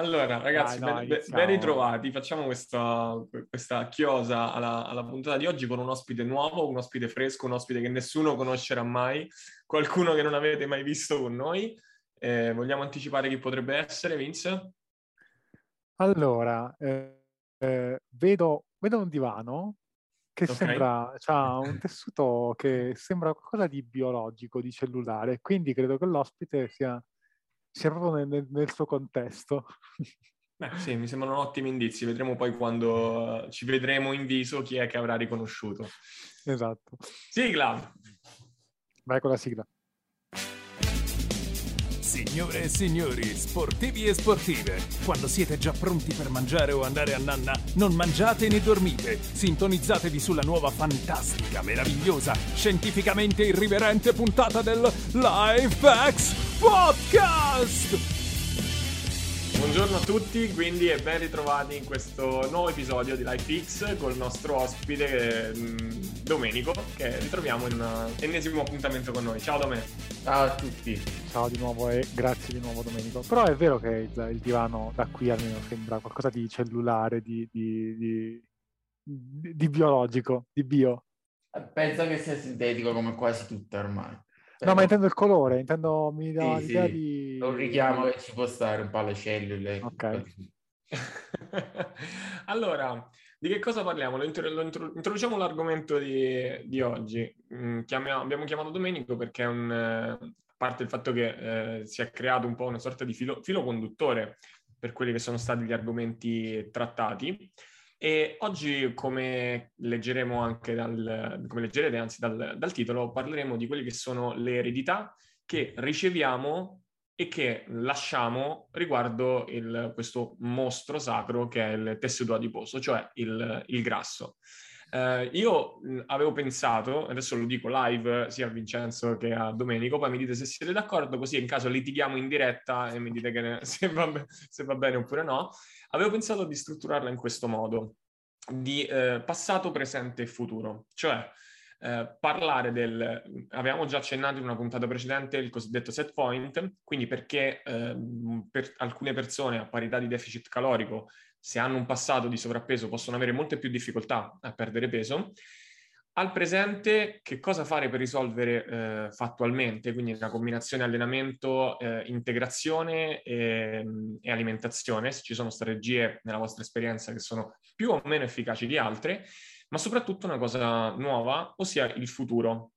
Allora, ragazzi, Dai, no, ben, ben, ritrovati. Facciamo questa, questa chiosa alla, alla, puntata di oggi con un ospite nuovo, un ospite fresco, un ospite che nessuno conoscerà mai, qualcuno che non avete mai visto con noi. Eh, vogliamo anticipare chi potrebbe essere, Vince? Allora, eh, eh, vedo, vedo, un divano che okay. sembra, ha un tessuto che sembra qualcosa di biologico, di cellulare, quindi credo che l'ospite sia sia proprio nel, nel suo contesto. Beh, sì, mi sembrano ottimi indizi. Vedremo poi quando ci vedremo in viso chi è che avrà riconosciuto. Esatto. Sigla! Vai con la sigla. Signore e signori, sportivi e sportive, quando siete già pronti per mangiare o andare a nanna, non mangiate né dormite. Sintonizzatevi sulla nuova fantastica, meravigliosa, scientificamente irriverente puntata del Lifehacks Podcast! Buongiorno a tutti, quindi e ben ritrovati in questo nuovo episodio di LifeX con il nostro ospite mm, Domenico che ritroviamo in un ennesimo appuntamento con noi. Ciao Domenico. Ciao a tutti. Ciao di nuovo e grazie di nuovo Domenico. Però è vero che il, il divano da qui almeno sembra qualcosa di cellulare, di, di, di, di biologico, di bio. Penso che sia sintetico come quasi tutto ormai. No, ma intendo il colore, intendo mi dà sì, l'idea sì. di... Un richiamo che ci può stare un po' alle cellule. Ok. allora, di che cosa parliamo? Lo intro- lo intro- introduciamo l'argomento di, di oggi. Mm, chiamiamo, abbiamo chiamato Domenico perché è un, eh, a parte il fatto che eh, si è creato un po' una sorta di filo, filo conduttore per quelli che sono stati gli argomenti trattati, e oggi, come leggeremo anche dal, come leggerete anzi dal, dal titolo, parleremo di quelle che sono le eredità che riceviamo e che lasciamo riguardo il, questo mostro sacro che è il tessuto adiposo, cioè il, il grasso. Uh, io avevo pensato, adesso lo dico live sia a Vincenzo che a Domenico, poi mi dite se siete d'accordo, così in caso litighiamo in diretta e mi dite ne, se, va, se, va, bene oppure no. Avevo pensato di strutturarla in questo modo, di eh, passato, presente e futuro, cioè eh, parlare del, avevamo già accennato in una puntata precedente, il cosiddetto set point, quindi perché eh, per alcune persone a parità di deficit calorico, se hanno un passato di sovrappeso, possono avere molte più difficoltà a perdere peso, al presente, che cosa fare per risolvere eh, fattualmente? Quindi una combinazione allenamento, eh, integrazione e, e, alimentazione, se ci sono strategie nella vostra esperienza che sono più o meno efficaci di altre, ma soprattutto una cosa nuova, ossia il futuro.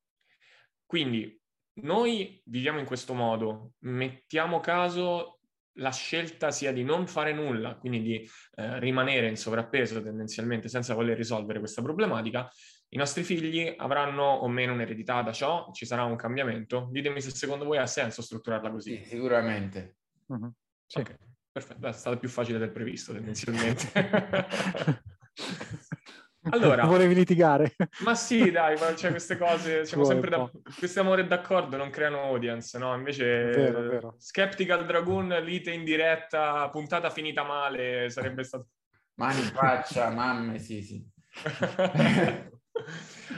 Quindi noi viviamo in questo modo, mettiamo caso la scelta sia di non fare nulla, quindi di eh, rimanere in sovrappeso tendenzialmente senza voler risolvere questa problematica, i nostri figli avranno o meno un'eredità da ciò? Ci sarà un cambiamento? Ditemi se secondo voi ha senso strutturarla così. Sì, sicuramente. Uh-huh. Sì. Okay. Perfetto, è stato più facile del previsto tendenzialmente. allora, volevi litigare? Ma sì, dai, ma cioè, queste cose, siamo sempre da, questi amore d'accordo non creano audience, no? Invece vero, vero. Skeptical Dragoon, lite in diretta, puntata finita male, sarebbe stato... Mani in faccia, mamme, sì, sì.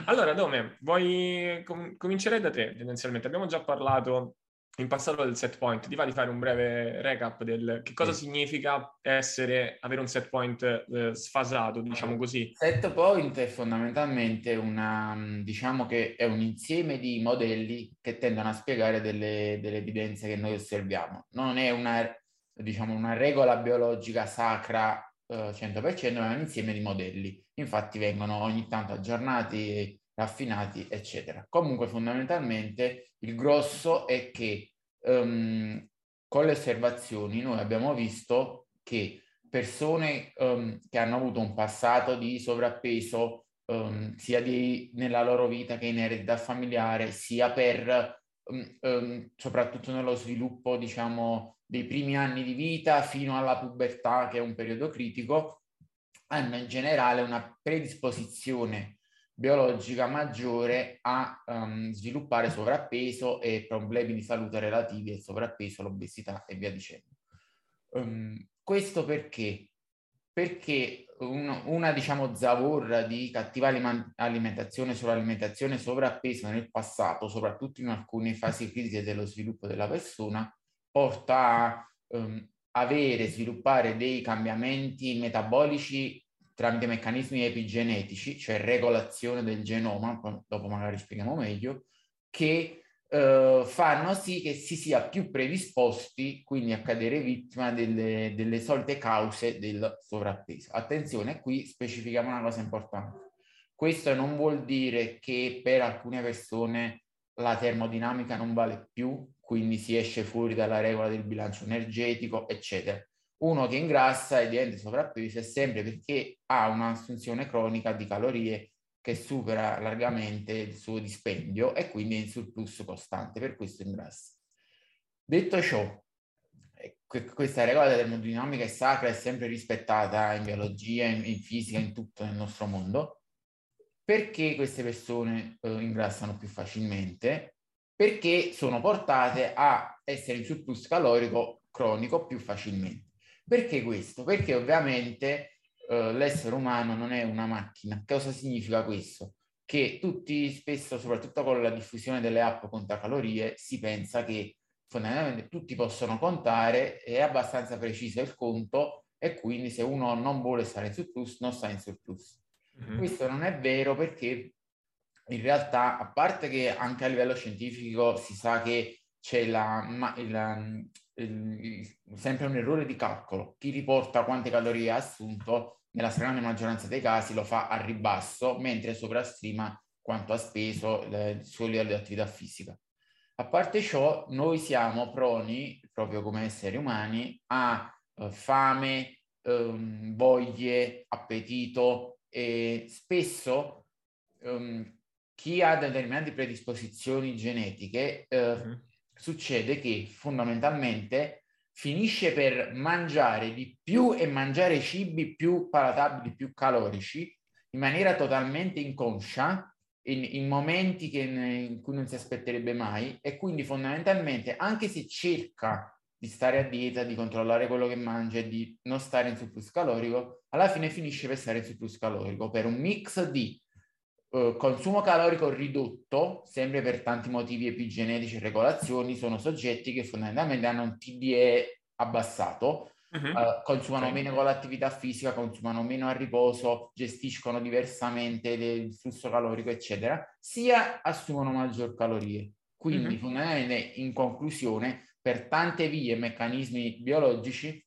allora, Dome, vuoi com- comincerei da te tendenzialmente. Abbiamo già parlato in passato del set point. Ti va di fare un breve recap del che cosa sì. significa essere, avere un set point eh, sfasato, diciamo così? Set point è fondamentalmente una, diciamo che è un insieme di modelli che tendono a spiegare delle, delle evidenze che noi osserviamo. Non è una, diciamo, una regola biologica sacra 100%, ma è un insieme di modelli. Infatti vengono ogni tanto aggiornati, raffinati, eccetera. Comunque fondamentalmente il grosso è che um, con le osservazioni noi abbiamo visto che persone um, che hanno avuto un passato di sovrappeso um, sia di, nella loro vita che in eredità familiare, sia per soprattutto nello sviluppo, diciamo, dei primi anni di vita fino alla pubertà, che è un periodo critico, hanno in generale una predisposizione biologica maggiore a um, sviluppare sovrappeso e problemi di salute relativi al sovrappeso, l'obesità e via dicendo. Um, questo perché? Perché un, una, diciamo, zavorra di cattiva alimentazione sull'alimentazione sovrappeso nel passato, soprattutto in alcune fasi critiche dello sviluppo della persona, porta a, um, avere, sviluppare dei cambiamenti metabolici tramite meccanismi epigenetici, cioè regolazione del genoma, dopo magari spieghiamo meglio, che eh, fanno sì che si sia più predisposti quindi a cadere vittima delle, delle solite cause del sovrappeso. Attenzione, qui specifichiamo una cosa importante. Questo non vuol dire che per alcune persone la termodinamica non vale più, quindi si esce fuori dalla regola del bilancio energetico, eccetera. Uno che ingrassa e diventa sovrappeso è sempre perché ha un'assunzione cronica di calorie che supera largamente il suo dispendio e quindi è in surplus costante, per questo ingrassa. Detto ciò, eh, questa regola della termodinamica è sacra, è sempre rispettata in biologia, in, in fisica, in tutto nel nostro mondo. Perché queste persone eh, ingrassano più facilmente? Perché sono portate a essere in surplus calorico cronico più facilmente. Perché questo? Perché ovviamente uh, l'essere umano non è una macchina. Cosa significa questo? Che tutti spesso, soprattutto con la diffusione delle app contacalorie, si pensa che fondamentalmente tutti possono contare, è abbastanza preciso il conto e quindi se uno non vuole stare in surplus, non sta in surplus. Mm-hmm. Questo non è vero perché in realtà, a parte che anche a livello scientifico si sa che c'è la, la, sempre un errore di calcolo. Chi riporta quante calorie ha assunto, nella stragrande maggioranza dei casi lo fa a ribasso, mentre sovrastima quanto ha speso il suo livello di attività fisica. A parte ciò, noi siamo proni, proprio come esseri umani, a uh, fame, um, voglie, appetito e spesso um, chi ha determinate predisposizioni genetiche uh, mm-hmm. succede che fondamentalmente finisce per mangiare di più e mangiare cibi più palatabili, più calorici, in maniera totalmente inconscia, in, in momenti che, in cui non si aspetterebbe mai, e quindi fondamentalmente, anche se cerca di stare a dieta, di controllare quello che mangia e di non stare in surplus calorico, alla fine finisce per stare in surplus calorico per un mix di eh, consumo calorico ridotto, sempre per tanti motivi epigenetici e regolazioni, sono soggetti che fondamentalmente hanno un TDE abbassato, uh-huh. uh, consumano okay. meno con l'attività fisica, consumano meno a riposo, gestiscono diversamente il flusso calorico, eccetera, sia assumono maggior calorie. Quindi, uh-huh. fondamentalmente, in conclusione, per tante vie e meccanismi biologici,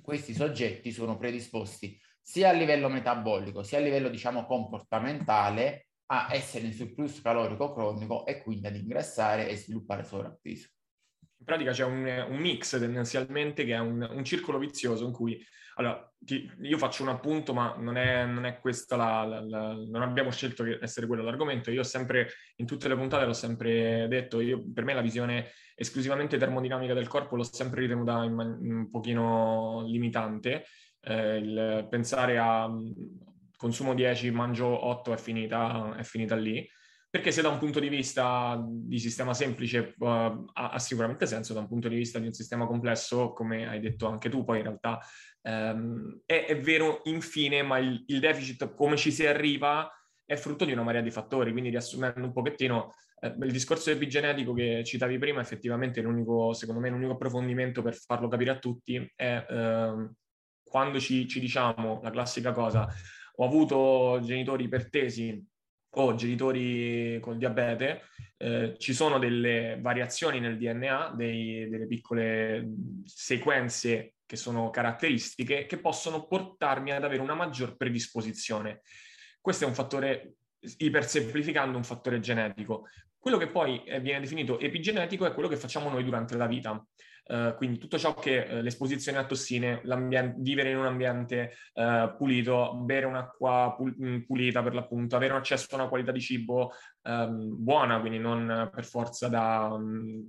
questi soggetti sono predisposti sia a livello metabolico sia a livello diciamo comportamentale a essere in surplus calorico cronico e quindi ad ingrassare e sviluppare sovrappeso. In pratica c'è un, un mix tendenzialmente che è un, un, circolo vizioso in cui allora, ti, io faccio un appunto, ma non è, non è questa la, la, la, non abbiamo scelto di essere quello l'argomento. Io ho sempre, in tutte le puntate l'ho sempre detto, io, per me la visione esclusivamente termodinamica del corpo l'ho sempre ritenuta in un pochino limitante eh, il pensare a mm, consumo 10, mangio 8 è finita, è finita lì, perché se da un punto di vista di sistema semplice uh, ha, ha, sicuramente senso, da un punto di vista di un sistema complesso, come hai detto anche tu, poi in realtà um, è, è, vero infine, ma il, il, deficit, come ci si arriva, è frutto di una marea di fattori, quindi riassumendo un pochettino, eh, il discorso epigenetico che citavi prima, effettivamente l'unico, secondo me l'unico approfondimento per farlo capire a tutti è... Uh, quando ci, ci diciamo la classica cosa, ho avuto genitori ipertesi o genitori con diabete, eh, ci sono delle variazioni nel DNA, dei, delle piccole sequenze che sono caratteristiche che possono portarmi ad avere una maggior predisposizione. Questo è un fattore, ipersemplificando, un fattore genetico. Quello che poi eh, viene definito epigenetico è quello che facciamo noi durante la vita. Uh, quindi tutto ciò che uh, l'esposizione a tossine, vivere in un ambiente uh, pulito, bere un'acqua pul- mm, pulita per l'appunto, avere un accesso a una qualità di cibo um, buona, quindi non per forza da, um,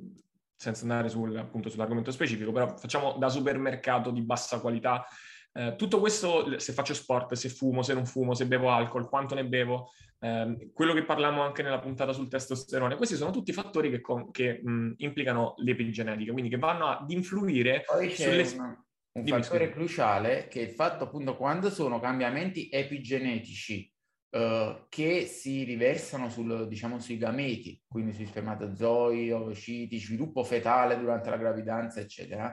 senza andare sul, appunto sull'argomento specifico, però facciamo da supermercato di bassa qualità, eh, tutto questo, se faccio sport, se fumo, se non fumo, se bevo alcol, quanto ne bevo, eh, quello che parliamo anche nella puntata sul testosterone, questi sono tutti fattori che, che mh, implicano l'epigenetica, quindi che vanno ad influire sulle... Una, un Dimmi fattore scusa. cruciale che è il fatto appunto quando sono cambiamenti epigenetici Uh, che si riversano sul, diciamo, sui gameti, quindi sui spermatozoi, ovociti, sviluppo fetale durante la gravidanza, eccetera,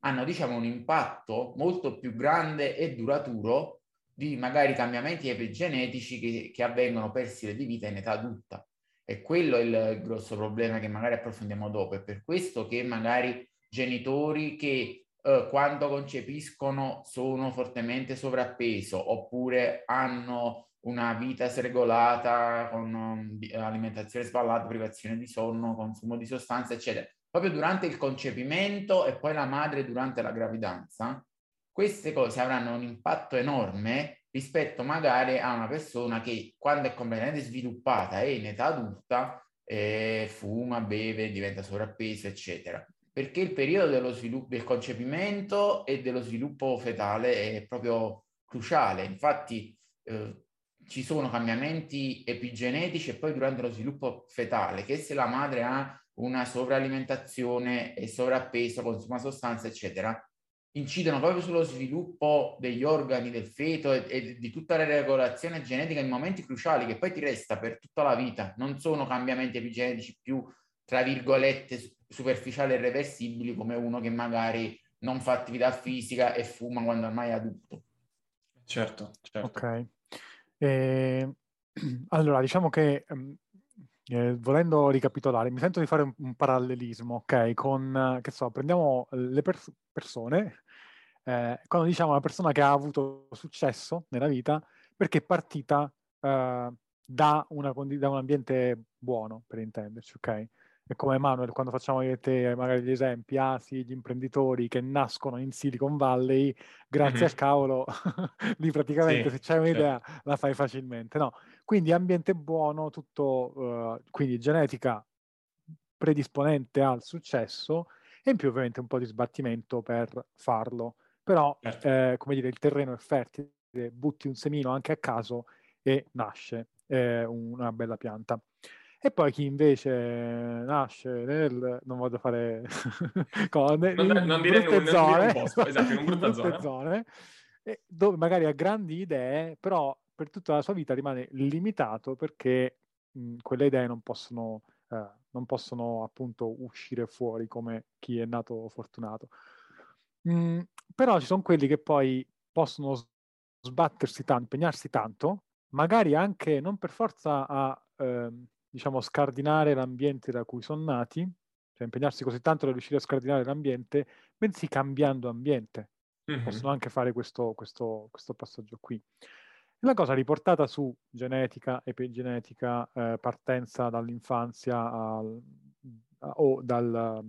hanno diciamo un impatto molto più grande e duraturo di magari cambiamenti epigenetici che, che avvengono per stile di vita in età adulta. E quello è il, grosso problema che magari approfondiamo dopo. È per questo che magari genitori che eh, quando concepiscono sono fortemente sovrappeso oppure hanno una vita sregolata con um, alimentazione sballata, privazione di sonno, consumo di sostanze, eccetera. Proprio durante il concepimento e poi la madre durante la gravidanza, queste cose avranno un impatto enorme rispetto magari a una persona che quando è completamente sviluppata e in età adulta eh, fuma, beve, diventa sovrappeso, eccetera. Perché il periodo dello sviluppo, del concepimento e dello sviluppo fetale è proprio cruciale. Infatti, eh, ci sono cambiamenti epigenetici e poi durante lo sviluppo fetale, che se la madre ha una sovralimentazione e sovrappeso, consuma sostanze, eccetera, incidono proprio sullo sviluppo degli organi del feto e, e, di tutta la regolazione genetica in momenti cruciali che poi ti resta per tutta la vita. Non sono cambiamenti epigenetici più, tra virgolette, superficiali e reversibili come uno che magari non fa attività fisica e fuma quando ormai è adulto. Certo, certo. Ok. Eh, allora, diciamo che ehm, eh, volendo ricapitolare, mi sento di fare un, un parallelismo, ok? Con, che so, prendiamo le pers- persone, eh, quando diciamo una persona che ha avuto successo nella vita perché è partita eh, da, una, da un ambiente buono, per intenderci, ok? è come Manuel quando facciamo io e te magari gli esempi, ah sì, gli imprenditori che nascono in Silicon Valley, grazie mm-hmm. al cavolo, lì praticamente sì, se c'hai un'idea certo. la fai facilmente, no? Quindi ambiente buono, tutto, uh, quindi genetica predisponente al successo e in più ovviamente un po' di sbattimento per farlo, però certo. eh, come dire il terreno è fertile, butti un semino anche a caso e nasce eh, una bella pianta. E poi chi invece nasce nel... non voglio fare... cose, non, in non dire zone, posto, esatto, in brutte zone. zone dove magari ha grandi idee, però per tutta la sua vita rimane limitato perché mh, quelle idee non possono, eh, non possono appunto uscire fuori come chi è nato fortunato. Mm, però ci sono quelli che poi possono sbattersi tanto, impegnarsi tanto, magari anche non per forza a ehm, diciamo, scardinare l'ambiente da cui sono nati, cioè impegnarsi così tanto da riuscire a scardinare l'ambiente, bensì cambiando ambiente. Mm-hmm. Possono anche fare questo, questo, questo passaggio qui. La cosa riportata su genetica, epigenetica, eh, partenza dall'infanzia al, o dal,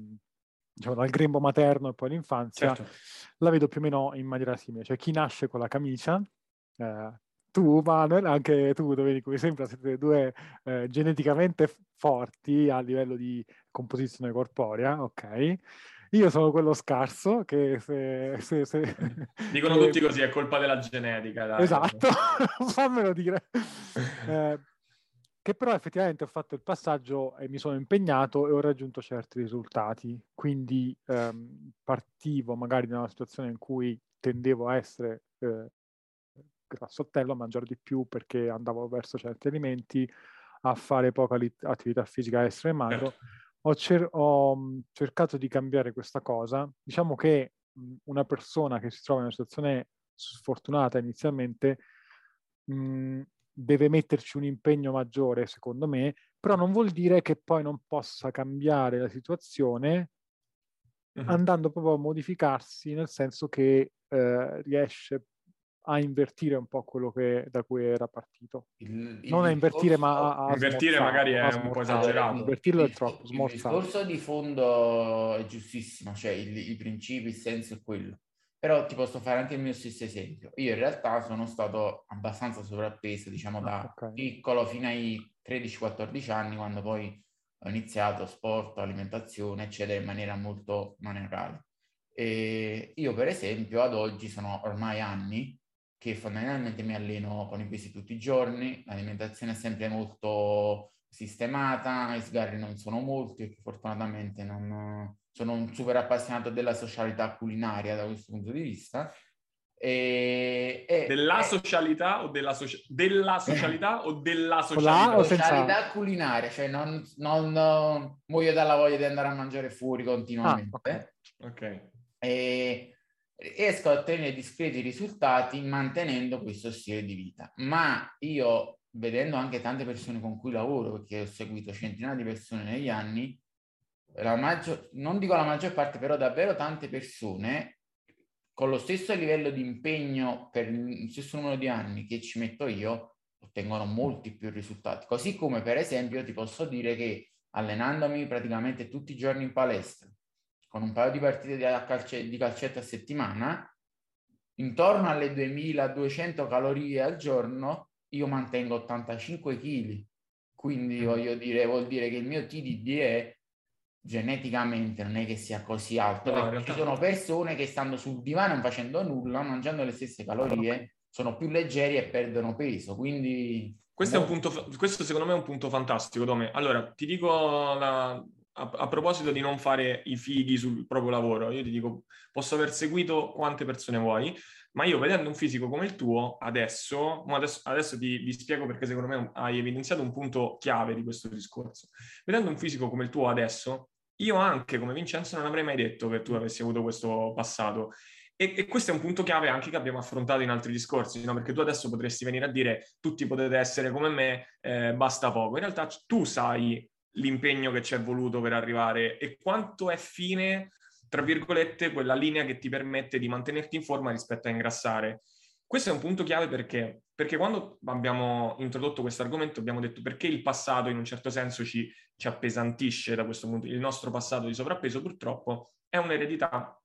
diciamo, dal grembo materno e poi l'infanzia, certo. la vedo più o meno in maniera simile. Cioè chi nasce con la camicia, eh, tu, Manuel, anche tu, Domenico, mi sembra siete due eh, geneticamente forti a livello di composizione corporea, ok? Io sono quello scarso che se... se, se Dicono tutti così, è colpa della genetica. Dai. Esatto, fammelo dire. Eh, che però effettivamente ho fatto il passaggio e mi sono impegnato e ho raggiunto certi risultati. Quindi ehm, partivo magari da una situazione in cui tendevo a essere eh, grassottello, a mangiare di più perché andavo verso certi alimenti, a fare poca li- attività fisica estera e magro. Certo. Ho, cer- ho, cercato di cambiare questa cosa. Diciamo che una persona che si trova in una situazione sfortunata inizialmente mh, deve metterci un impegno maggiore, secondo me, però non vuol dire che poi non possa cambiare la situazione andando proprio a modificarsi, nel senso che eh, riesce a invertire un po' quello che, da cui era partito. Il, il non a invertire, ma a, a Invertire magari è un po' esagerato. Invertirlo il, è troppo, Il discorso di fondo è giustissimo, cioè il, i principi, il senso è quello. Però ti posso fare anche il mio stesso esempio. Io in realtà sono stato abbastanza sovrappeso, diciamo, da ah, okay. piccolo fino ai 13-14 anni, quando poi ho iniziato sport, alimentazione, eccetera, in maniera molto maniacale. E io, per esempio, ad oggi sono ormai anni che fondamentalmente mi alleno con i pesi tutti i giorni, l'alimentazione è sempre molto sistemata, i sgarri non sono molti, fortunatamente non, sono un super appassionato della socialità culinaria da questo punto di vista. E, e, della e... socialità o della, socia- della socialità o della socialità? O socialità culinaria, cioè non, non, non muoio dalla voglia di andare a mangiare fuori continuamente. Ah, ok. e riesco a ottenere discreti risultati mantenendo questo stile di vita. Ma io, vedendo anche tante persone con cui lavoro, perché ho seguito centinaia di persone negli anni, maggior, non dico la maggior parte, però davvero tante persone con lo stesso livello di impegno per lo stesso numero di anni che ci metto io, ottengono molti più risultati. Così come per esempio ti posso dire che allenandomi praticamente tutti i giorni in palestra, con un paio di partite di, calce, di calcetto a settimana, intorno alle 2200 calorie al giorno, io mantengo 85 kg. Quindi mm. voglio dire, vuol dire che il mio TDD geneticamente non è che sia così alto, no, perché ci sono persone che stando sul divano non facendo nulla, mangiando le stesse calorie, sono più leggeri e perdono peso. Quindi questo, no. punto, questo secondo me è un punto fantastico, Dome. Allora, ti dico la, a, a, proposito di non fare i fighi sul proprio lavoro, io ti dico, posso aver seguito quante persone vuoi, ma io vedendo un fisico come il tuo, adesso, adesso, adesso ti, vi spiego perché secondo me hai evidenziato un punto chiave di questo discorso. Vedendo un fisico come il tuo adesso, io anche come Vincenzo non avrei mai detto che tu avessi avuto questo passato. E, e, questo è un punto chiave anche che abbiamo affrontato in altri discorsi, no? perché tu adesso potresti venire a dire tutti potete essere come me, eh, basta poco. In realtà tu sai l'impegno che ci è voluto per arrivare e quanto è fine, tra virgolette, quella linea che ti permette di mantenerti in forma rispetto a ingrassare. Questo è un punto chiave perché, perché quando abbiamo introdotto questo argomento abbiamo detto perché il passato in un certo senso ci, ci appesantisce da questo punto. Il nostro passato di sovrappeso purtroppo è un'eredità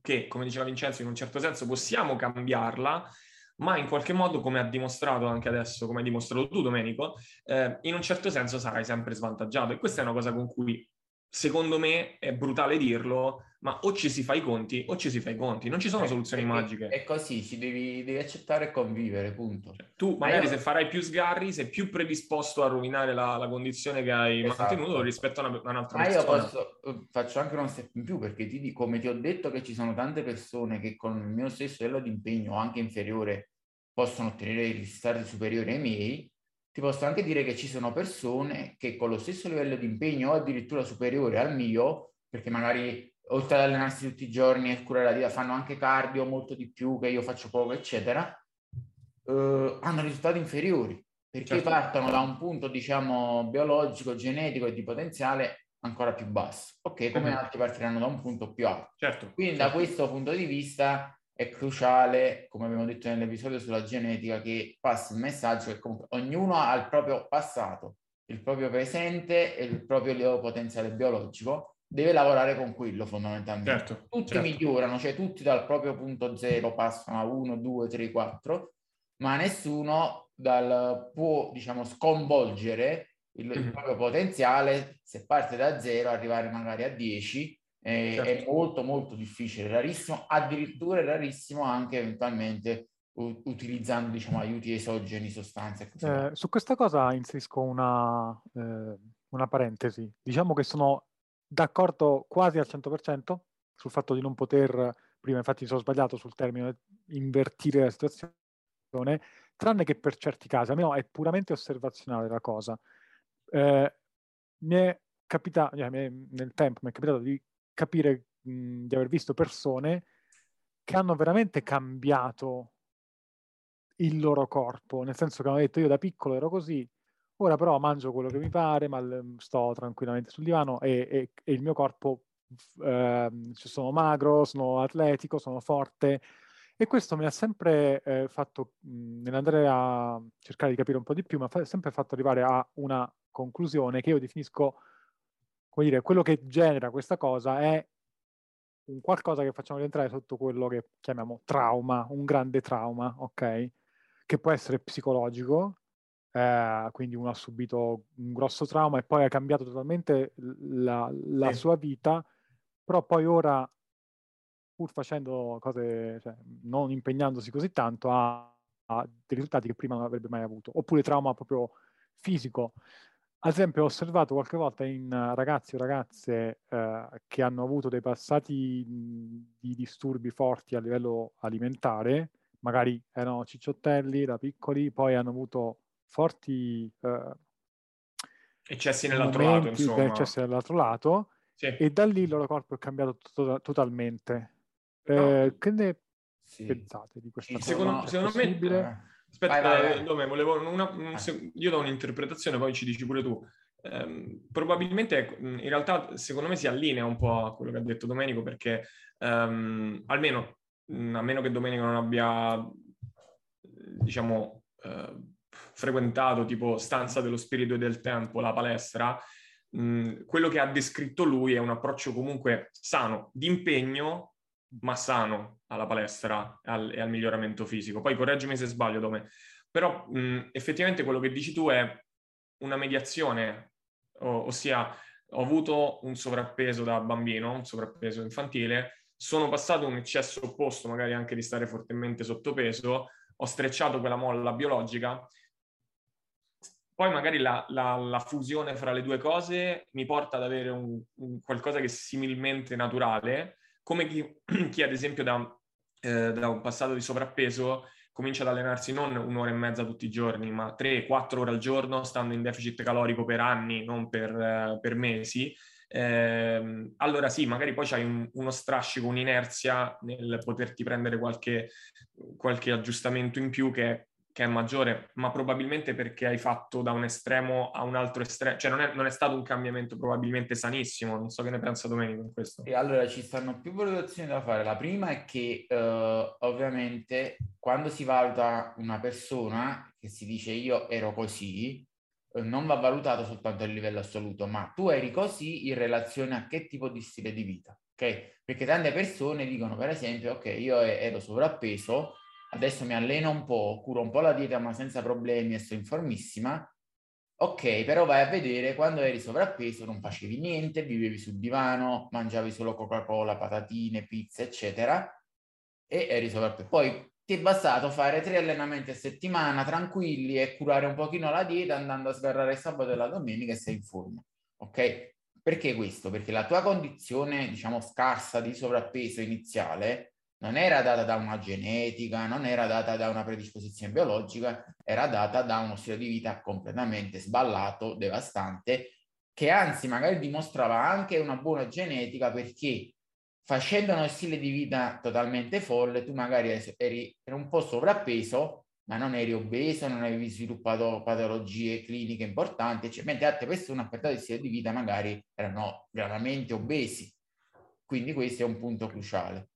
che, come diceva Vincenzo, in un certo senso possiamo cambiarla, ma in qualche modo, come ha dimostrato anche adesso, come hai dimostrato tu Domenico, eh, in un certo senso sarai sempre svantaggiato. E questa è una cosa con cui secondo me è brutale dirlo, ma o ci si fa i conti o ci si fa i conti, non ci sono eh, soluzioni è, magiche. È così, ci devi, devi, accettare e convivere, punto. Cioè, tu magari io... se farai più sgarri, sei più predisposto a rovinare la, la condizione che hai esatto. mantenuto rispetto a una, un'altra ma persona. Ma io posso, eh, faccio anche uno step in più, perché ti dico, come ti ho detto che ci sono tante persone che con il mio stesso livello di impegno o anche inferiore possono ottenere risultati superiori ai miei, ti posso anche dire che ci sono persone che con lo stesso livello di impegno o addirittura superiore al mio, perché magari oltre ad allenarsi tutti i giorni e curare la vita, fanno anche cardio molto di più che io faccio poco, eccetera, eh, hanno risultati inferiori perché certo. partono da un punto, diciamo, biologico, genetico e di potenziale ancora più basso. Ok, come mm-hmm. altri partiranno da un punto più alto. Certo. Quindi certo. da questo punto di vista è cruciale, come abbiamo detto nell'episodio sulla genetica, che passi il messaggio che comunque ognuno ha il proprio passato, il proprio presente e il proprio potenziale biologico, deve lavorare con quello fondamentalmente. Certo, tutti certo. migliorano, cioè tutti dal proprio punto zero passano a 1, 2, 3, 4, ma nessuno dal, può, diciamo, sconvolgere il, mm-hmm. il, proprio potenziale se parte da zero, arrivare magari a 10 eh, certo. è molto molto difficile, rarissimo, addirittura rarissimo anche eventualmente u- utilizzando diciamo aiuti esogeni, sostanze. Eh, su questa cosa inserisco una, eh, una parentesi. Diciamo che sono d'accordo quasi al 100% sul fatto di non poter, prima infatti sono sbagliato sul termine, invertire la situazione, tranne che per certi casi, almeno è puramente osservazionale la cosa. Eh, mi è capitato, cioè, nel tempo mi è capitato di capire mh, di aver visto persone che hanno veramente cambiato il loro corpo, nel senso che hanno detto io da piccolo ero così, ora però mangio quello che mi pare, ma sto tranquillamente sul divano e, e, e il mio corpo, eh, sono magro, sono atletico, sono forte e questo mi ha sempre eh, fatto, mh, nell'andare a cercare di capire un po' di più, mi ha sempre fatto arrivare a una conclusione che io definisco come dire, quello che genera questa cosa è un qualcosa che facciamo rientrare sotto quello che chiamiamo trauma, un grande trauma, ok? Che può essere psicologico, eh, quindi uno ha subito un grosso trauma e poi ha cambiato totalmente la, la sì. sua vita, però poi ora, pur facendo cose, cioè, non impegnandosi così tanto, ha, ha dei risultati che prima non avrebbe mai avuto, oppure trauma proprio fisico. Ad esempio, ho osservato qualche volta in ragazzi o ragazze eh, che hanno avuto dei passati di disturbi forti a livello alimentare, magari erano cicciottelli da piccoli, poi hanno avuto forti eh, eccessi nell'altro lato, insomma. eccessi nell'altro lato, sì. e da lì il loro corpo è cambiato to- totalmente. Eh, che ne sì. pensate di questa cosa? Secondo, secondo me... Aspetta, vai, vai, vai. Dove, volevo una, un, io do un'interpretazione, poi ci dici pure tu. Um, probabilmente in realtà secondo me si allinea un po' a quello che ha detto Domenico perché um, almeno a meno che Domenico non abbia diciamo uh, frequentato tipo stanza dello spirito e del tempo la palestra mh, quello che ha descritto lui è un approccio comunque sano di impegno ma sano alla palestra al, e al miglioramento fisico. Poi correggimi se sbaglio Dome però mh, effettivamente quello che dici tu è una mediazione ossia ho avuto un sovrappeso da bambino, un sovrappeso infantile, sono passato un eccesso opposto, magari anche di stare fortemente sottopeso, ho strecciato quella molla biologica, poi magari la, la, la fusione fra le due cose mi porta ad avere un, un qualcosa che è similmente naturale, come chi, chi ad esempio da, eh, da un passato di sovrappeso comincia ad allenarsi non un'ora e mezza tutti i giorni, ma tre, quattro ore al giorno, stando in deficit calorico per anni, non per, eh, per mesi, eh, allora sì, magari poi c'hai un, uno strascico, un'inerzia nel poterti prendere qualche, qualche aggiustamento in più che che è maggiore, ma probabilmente perché hai fatto da un estremo a un altro estremo, cioè non è, non è, stato un cambiamento probabilmente sanissimo, non so che ne pensa Domenico in questo. E allora ci stanno più valutazioni da fare. La prima è che uh, ovviamente quando si valuta una persona che si dice io ero così, uh, non va valutato soltanto a livello assoluto, ma tu eri così in relazione a che tipo di stile di vita, ok? Perché tante persone dicono per esempio, ok, io ero sovrappeso, adesso mi alleno un po', curo un po' la dieta ma senza problemi e sto in formissima, ok, però vai a vedere quando eri sovrappeso non facevi niente, vivevi sul divano, mangiavi solo Coca-Cola, patatine, pizza, eccetera, e eri sovrappeso. Poi ti è bastato fare tre allenamenti a settimana tranquilli e curare un pochino la dieta andando a sgarrare il sabato e la domenica e sei in forma, ok? Perché questo? Perché la tua condizione, diciamo, scarsa di sovrappeso iniziale non era data da una genetica, non era data da una predisposizione biologica, era data da uno stile di vita completamente sballato, devastante, che anzi magari dimostrava anche una buona genetica perché facendo uno stile di vita totalmente folle, tu magari eri, eri un po' sovrappeso, ma non eri obeso, non avevi sviluppato patologie cliniche importanti, cioè, mentre altre persone a di stile di vita magari erano veramente obesi. Quindi questo è un punto cruciale.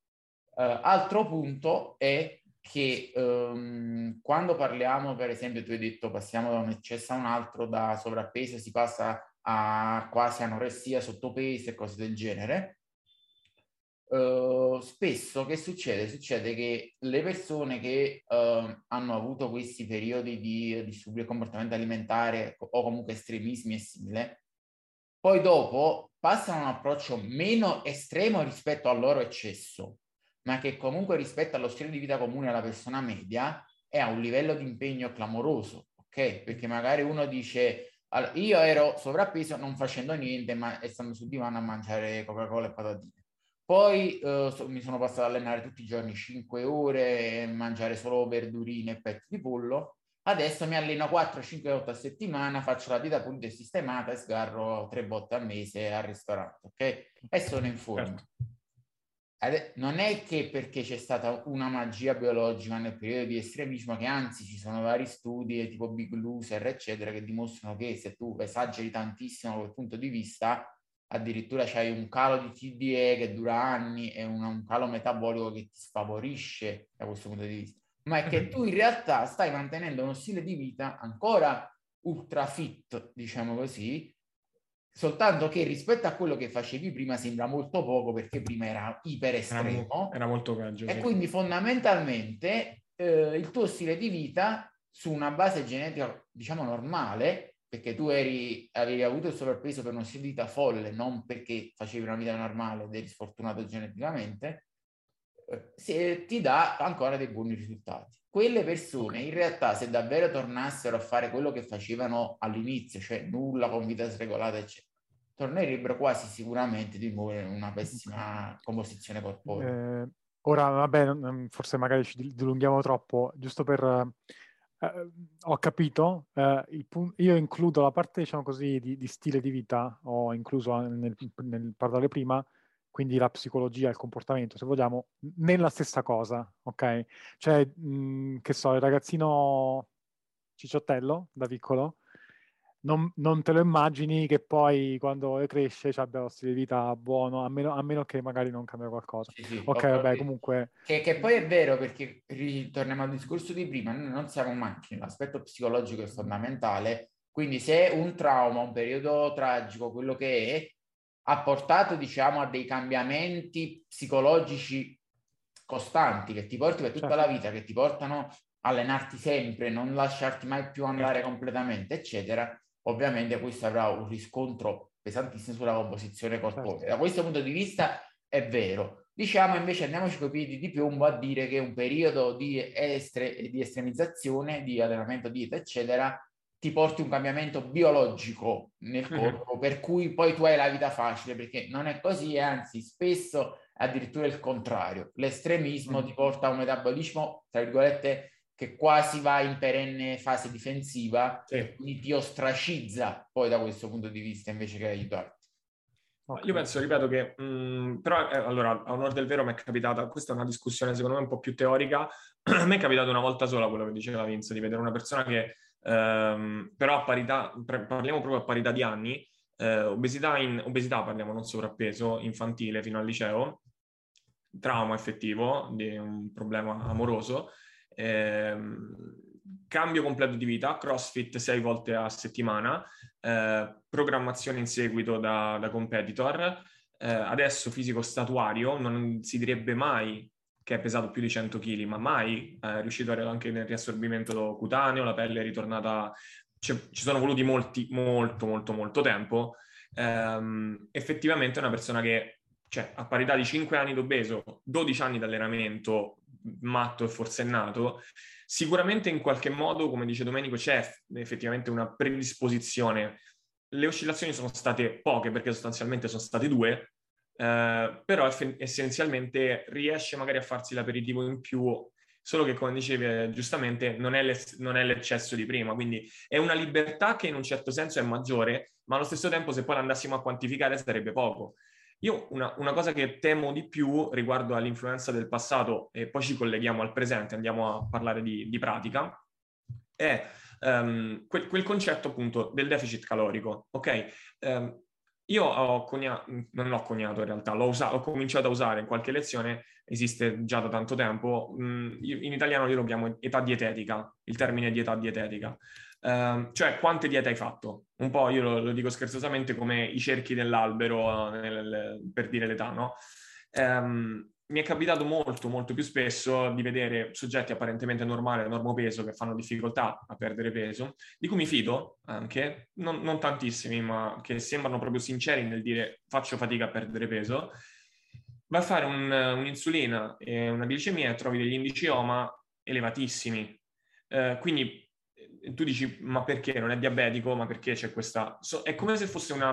Uh, altro punto è che um, quando parliamo, per esempio, tu hai detto passiamo da un eccesso a un altro, da sovrappeso si passa a quasi anoressia, sottopeso e cose del genere. Uh, spesso che succede? Succede che le persone che uh, hanno avuto questi periodi di disturbi del comportamento alimentare o comunque estremismi e simile, poi dopo passano a un approccio meno estremo rispetto al loro eccesso, ma che comunque rispetto allo stile di vita comune alla persona media è a un livello di impegno clamoroso, ok? Perché magari uno dice allora, io ero sovrappeso non facendo niente, ma stando sul divano a mangiare Coca-Cola e patatine. Poi eh, so, mi sono passato ad allenare tutti i giorni 5 ore, mangiare solo verdurine e petti di pollo. Adesso mi alleno 4, 5 volte a settimana, faccio la dieta pulita e sistemata e sgarro tre volte al mese al ristorante, ok? E sono in forma. Certo non è che perché c'è stata una magia biologica nel periodo di estremismo, che anzi ci sono vari studi tipo Big Loser, eccetera, che dimostrano che se tu esageri tantissimo da quel punto di vista, addirittura c'hai un calo di TDE che dura anni e un, un calo metabolico che ti sfavorisce da questo punto di vista. Ma è che tu in realtà stai mantenendo uno stile di vita ancora ultra fit, diciamo così, soltanto che rispetto a quello che facevi prima sembra molto poco perché prima era iper estremo. Era, era molto peggio. E sì. quindi fondamentalmente eh, il tuo stile di vita su una base genetica diciamo normale, perché tu eri, avevi avuto il sovrappeso per uno stile di vita folle, non perché facevi una vita normale ed eri sfortunato geneticamente, eh, ti dà ancora dei buoni risultati. Quelle persone in realtà se davvero tornassero a fare quello che facevano all'inizio, cioè nulla con vita sregolata, eccetera, tornerebbero quasi sicuramente di nuovo in una pessima composizione corporea. Eh, ora, vabbè, forse magari ci dilunghiamo troppo, giusto per... Eh, ho capito, eh, pun- io includo la parte, diciamo così, di, di, stile di vita, ho incluso nel, nel parlare prima, quindi la psicologia, il comportamento, se vogliamo, nella stessa cosa, ok? Cioè, mh, che so, il ragazzino cicciottello da piccolo, non, non, te lo immagini che poi quando cresce ci abbia lo stile di vita buono, a meno, a meno che magari non cambia qualcosa. Sì, sì, ok, vabbè, comunque... Che, che, poi è vero, perché ritorniamo al discorso di prima, noi non siamo macchine, l'aspetto psicologico è fondamentale, quindi se un trauma, un periodo tragico, quello che è, ha portato, diciamo, a dei cambiamenti psicologici costanti che ti porti per tutta certo. la vita, che ti portano a allenarti sempre, non lasciarti mai più andare certo. completamente, eccetera, ovviamente questo avrà un riscontro pesantissimo sulla composizione corporea. Certo. Da questo punto di vista è vero. Diciamo invece andiamoci con i piedi di piombo a dire che un periodo di, estre, di estremizzazione, di allenamento, dieta, eccetera, ti porti un cambiamento biologico nel mhm. corpo, mm-hmm. per cui poi tu hai la vita facile, perché non è così, anzi spesso addirittura il contrario. L'estremismo mm-hmm. ti porta a un metabolismo, tra virgolette, che quasi va in perenne fase difensiva, sì. quindi ti ostracizza poi da questo punto di vista invece che aiutarti. Okay. Io penso, ripeto, che mh, mm, però eh, allora, a onore del vero mi è capitata, questa è una discussione secondo me un po' più teorica, a me è capitato una volta sola quello che diceva Vince, di vedere una persona che ehm, però a parità, parliamo proprio a parità di anni, eh, obesità, in, obesità parliamo non sovrappeso, infantile fino al liceo, trauma effettivo di un problema amoroso, cambio completo di vita, CrossFit sei volte a settimana, eh, programmazione in seguito da, da competitor, eh, adesso fisico statuario, non si direbbe mai che è pesato più di 100 kg, ma mai è riuscito anche nel riassorbimento cutaneo, la pelle è ritornata, ci sono voluti molti, molto, molto, molto tempo. Ehm, effettivamente è una persona che, cioè, a parità di 5 anni d'obeso, 12 anni di allenamento matto e forsennato, sicuramente in qualche modo, come dice Domenico, c'è effettivamente una predisposizione. Le oscillazioni sono state poche perché sostanzialmente sono state due, eh, però eff- essenzialmente riesce magari a farsi l'aperitivo in più, solo che come dicevi eh, giustamente non è, non è, l'eccesso di prima, quindi è una libertà che in un certo senso è maggiore, ma allo stesso tempo se poi l'andassimo a quantificare sarebbe poco. Io una, una, cosa che temo di più riguardo all'influenza del passato, e poi ci colleghiamo al presente, andiamo a parlare di, di pratica, è um, quel, quel, concetto appunto del deficit calorico, ok? Um, io ho coniato, non l'ho coniato in realtà, l'ho usato, ho cominciato a usare in qualche lezione, esiste già da tanto tempo, mm, in italiano io lo chiamo età dietetica, il termine di età dietetica, uh, cioè quante diete hai fatto? Un po' io lo, lo dico scherzosamente come i cerchi dell'albero nel, per dire l'età, no? Um, mi è capitato molto, molto più spesso di vedere soggetti apparentemente normali, normopeso, che fanno difficoltà a perdere peso, di cui mi fido anche, non, non tantissimi, ma che sembrano proprio sinceri nel dire faccio fatica a perdere peso, va a fare un, un'insulina e una glicemia e trovi degli indici OMA elevatissimi. Eh, quindi tu dici, ma perché non è diabetico? Ma perché c'è questa... So, è come se fosse una,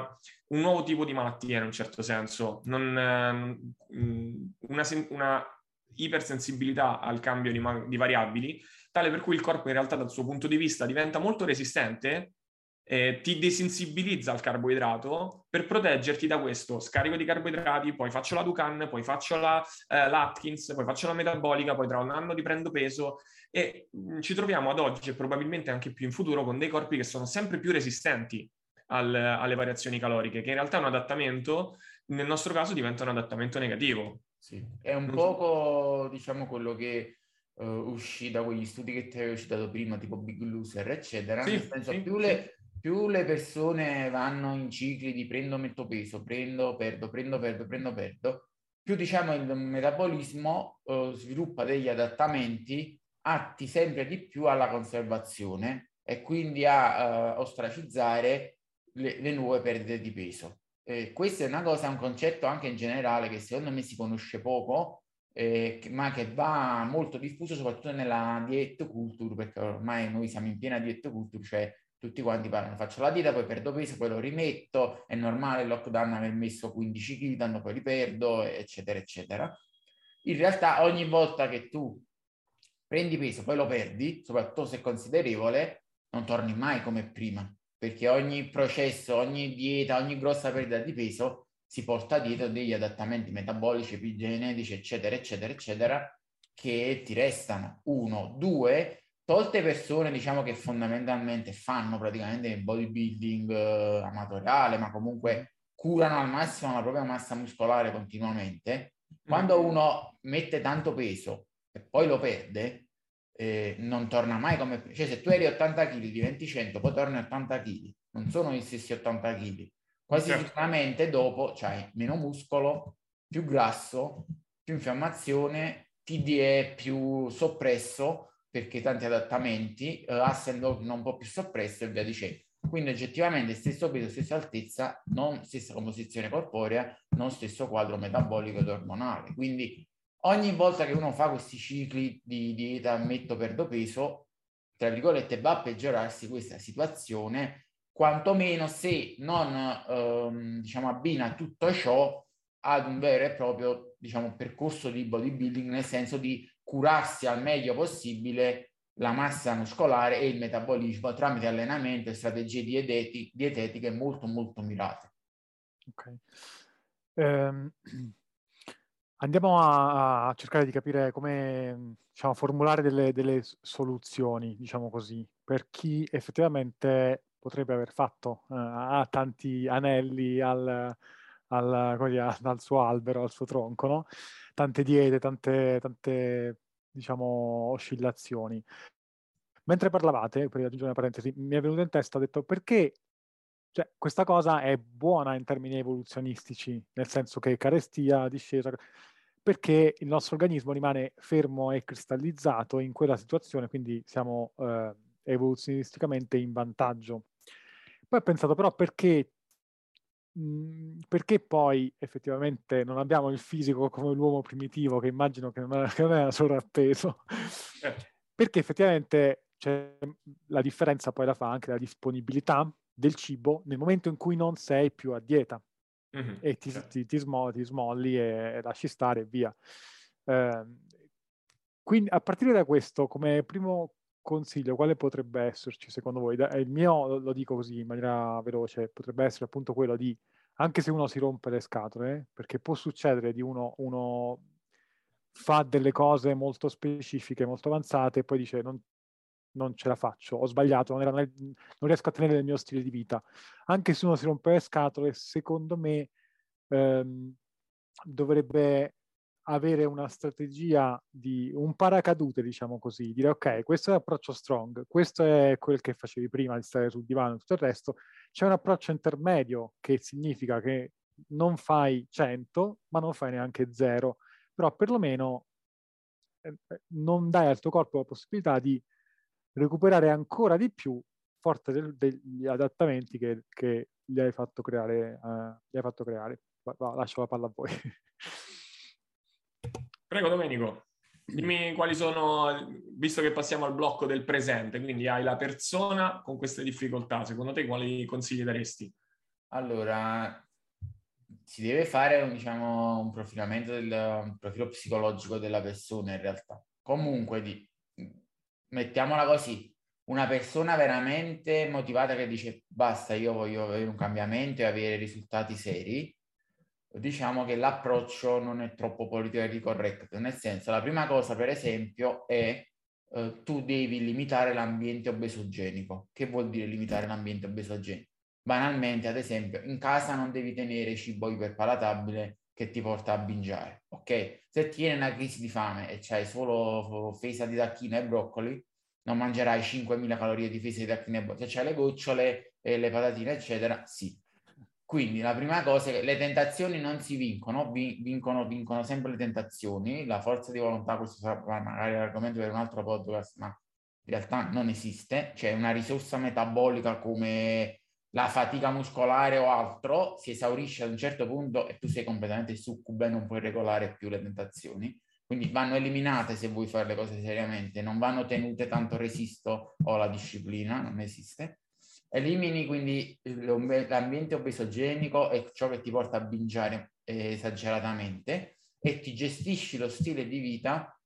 un nuovo tipo di malattia in un certo senso, non, ehm, una, una, ipersensibilità al cambio di, di, variabili, tale per cui il corpo in realtà dal suo punto di vista diventa molto resistente, eh, ti desensibilizza al carboidrato per proteggerti da questo scarico di carboidrati, poi faccio la Ducan, poi faccio la, eh, l'Atkins, poi faccio la metabolica, poi tra un anno riprendo peso e mh, ci troviamo ad oggi e probabilmente anche più in futuro con dei corpi che sono sempre più resistenti al, alle variazioni caloriche, che in realtà è un adattamento, nel nostro caso diventa un adattamento negativo. Sì, è un non poco, so. diciamo, quello che uh, uscì da quegli studi che ti avevo citato prima, tipo Big Loser, eccetera. Sì, Nel senso, sì, più, le, più le persone vanno in cicli di prendo, metto peso, prendo, perdo, prendo, perdo, prendo, perdo, più diciamo il metabolismo uh, sviluppa degli adattamenti atti sempre di più alla conservazione e quindi a uh, ostracizzare le, le, nuove perdite di peso. Eh, questa è una cosa, un concetto anche in generale che secondo me si conosce poco, eh, ma che va molto diffuso soprattutto nella diet culture, perché ormai noi siamo in piena diet culture, cioè tutti quanti parlano, faccio la dieta, poi perdo peso, poi lo rimetto, è normale il lockdown aver messo 15 kg, poi li perdo, eccetera, eccetera. In realtà ogni volta che tu prendi peso, poi lo perdi, soprattutto se considerevole, non torni mai come prima, perché ogni processo, ogni dieta, ogni grossa perdita di peso si porta dietro degli adattamenti metabolici, epigenetici, eccetera, eccetera, eccetera, che ti restano. Uno, due, tolte persone, diciamo che fondamentalmente fanno praticamente il bodybuilding eh, amatoriale, ma comunque curano al massimo la propria massa muscolare continuamente, quando mm. uno mette tanto peso e poi lo perde, eh, non torna mai come... Cioè se tu eri 80 kg, diventi 100, poi torni a 80 kg, non sono gli stessi 80 kg. Quasi certo. sicuramente dopo c'hai meno muscolo, più grasso, più infiammazione, TDE più soppresso, perché tanti adattamenti, eh, endocrinno un po' più soppresso e via dicendo. Quindi oggettivamente stesso peso, stessa altezza, non stessa composizione corporea, non stesso quadro metabolico ed ormonale. Quindi ogni volta che uno fa questi cicli di dieta metto perdo peso, tra virgolette, va a peggiorarsi questa situazione, quantomeno se non ehm, diciamo, abbina tutto ciò ad un vero e proprio diciamo, percorso di bodybuilding, nel senso di curarsi al meglio possibile la massa muscolare e il metabolismo tramite allenamento e strategie dieteti- dietetiche molto molto mirate. Ok. Um, andiamo a, a, cercare di capire come diciamo, formulare delle, delle, soluzioni, diciamo così, per chi effettivamente potrebbe aver fatto, uh, ha tanti anelli al, al, dire, al, suo albero, al suo tronco, no? tante diete, tante, tante diciamo, oscillazioni. Mentre parlavate, per aggiungere una parentesi, mi è venuto in testa, ho detto perché cioè, questa cosa è buona in termini evoluzionistici, nel senso che carestia, discesa, perché il nostro organismo rimane fermo e cristallizzato in quella situazione, quindi siamo eh, evoluzionisticamente in vantaggio. Poi ho pensato però perché Mhmm, perché poi effettivamente non abbiamo il fisico come l'uomo primitivo, che immagino che non era, che non era sovrappeso? Certo. Perché effettivamente cioè, la differenza poi la fa anche la disponibilità del cibo nel momento in cui non sei più a dieta mm-hmm, e ti, certo. ti, ti, smolli, ti, smolli e, lasci stare e via. Eh, quindi a partire da questo, come primo consiglio, quale potrebbe esserci secondo voi? Il mio, lo dico così in maniera veloce, potrebbe essere appunto quello di, anche se uno si rompe le scatole, perché può succedere di uno, uno fa delle cose molto specifiche, molto avanzate e poi dice non, non ce la faccio, ho sbagliato, non, era, non, riesco a tenere il mio stile di vita. Anche se uno si rompe le scatole, secondo me ehm, dovrebbe avere una strategia di un paracadute, diciamo così, dire ok, questo è l'approccio strong, questo è quel che facevi prima di stare sul divano e tutto il resto, c'è un approccio intermedio che significa che non fai 100, ma non fai neanche 0, però perlomeno eh, eh, non dai al tuo corpo la possibilità di recuperare ancora di più forte del, degli adattamenti che, che, gli hai fatto creare. Uh, gli hai fatto creare. Va, va, lascio la palla a voi. Prego Domenico, dimmi quali sono, visto che passiamo al blocco del presente, quindi hai la persona con queste difficoltà, secondo te quali consigli daresti? Allora, si deve fare un, diciamo, un profilamento del un profilo psicologico della persona in realtà. Comunque, di, mettiamola così, una persona veramente motivata che dice basta, io voglio avere un cambiamento e avere risultati seri, diciamo che l'approccio non è troppo politically corretto, nel senso la prima cosa per esempio è eh, tu devi limitare l'ambiente obesogenico. Che vuol dire limitare l'ambiente obesogenico? Banalmente, ad esempio, in casa non devi tenere cibo iperpalatabile che ti porta a bingiare, ok? Se tieni una crisi di fame e c'hai solo fesa di tacchino e broccoli, non mangerai 5.000 calorie di fesa di tacchino e broccoli. Se c'hai le gocciole e le patatine, eccetera, sì. Quindi la prima cosa è che le tentazioni non si vincono, vincono, vincono sempre le tentazioni, la forza di volontà, questo sarà magari l'argomento per un altro podcast, ma in realtà non esiste, c'è una risorsa metabolica come la fatica muscolare o altro, si esaurisce ad un certo punto e tu sei completamente succube e non puoi regolare più le tentazioni. Quindi vanno eliminate se vuoi fare le cose seriamente, non vanno tenute tanto resisto o la disciplina, non esiste. Elimini quindi l'ambiente obesogenico e ciò che ti porta a bingiare esageratamente e ti gestisci lo stile di vita,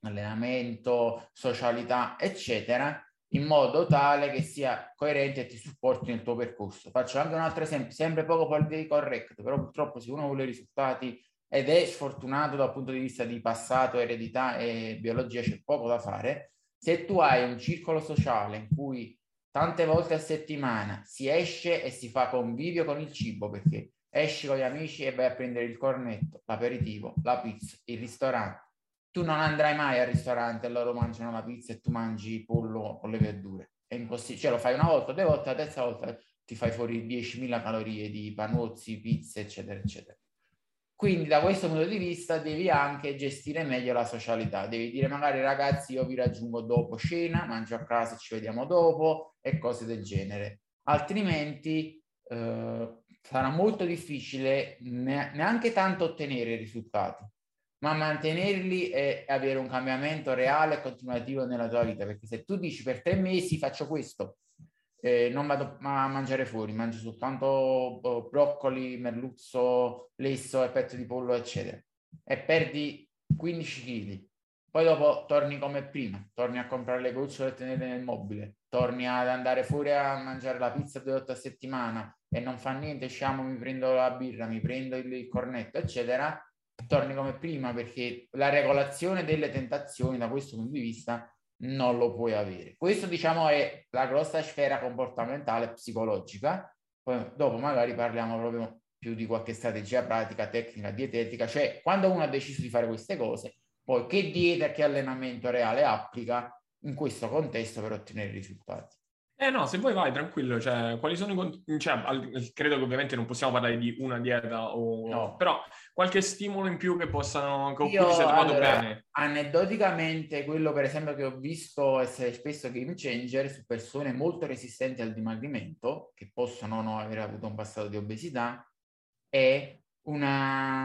allenamento, socialità, eccetera, in modo tale che sia coerente e ti supporti nel tuo percorso. Faccio anche un altro esempio, sempre poco politically correct, però purtroppo se uno vuole risultati ed è sfortunato dal punto di vista di passato, eredità e biologia, c'è poco da fare. Se tu hai un circolo sociale in cui tante volte a settimana si esce e si fa convivio con il cibo, perché esci con gli amici e vai a prendere il cornetto, l'aperitivo, la pizza, il ristorante, tu non andrai mai al ristorante e loro mangiano la pizza e tu mangi pollo con le verdure. È impossibile, cioè lo fai una volta, due volte, la terza volta ti fai fuori 10.000 calorie di panozzi, pizze, eccetera, eccetera. Quindi da questo punto di vista devi anche gestire meglio la socialità, devi dire magari ragazzi io vi raggiungo dopo cena, mangio a casa, ci vediamo dopo e cose del genere. Altrimenti eh, sarà molto difficile neanche tanto ottenere risultati, ma mantenerli e avere un cambiamento reale e continuativo nella tua vita. Perché se tu dici per tre mesi faccio questo, eh, non vado a mangiare fuori, mangio soltanto oh, broccoli, merluzzo, lesso e petto di pollo, eccetera, e perdi 15 kg. Poi dopo torni come prima, torni a comprare le gocciole e tenerle nel mobile, torni ad andare fuori a mangiare la pizza due volte a settimana e non fa niente, sciamo, mi prendo la birra, mi prendo il cornetto, eccetera, torni come prima perché la regolazione delle tentazioni da questo punto di vista non lo puoi avere. Questo diciamo è la grossa sfera comportamentale psicologica, poi dopo magari parliamo proprio più di qualche strategia pratica, tecnica, dietetica, cioè quando uno ha deciso di fare queste cose, poi che dieta che allenamento reale applica in questo contesto per ottenere risultati. Eh no, se vuoi vai tranquillo, cioè, quali sono i cioè, credo che ovviamente non possiamo parlare di una dieta o no. però qualche stimolo in più che possano che Io, sei trovato allora, bene. Aneddoticamente, quello per esempio che ho visto essere spesso game changer su persone molto resistenti al dimagrimento, che possono non aver avuto un passato di obesità, è una,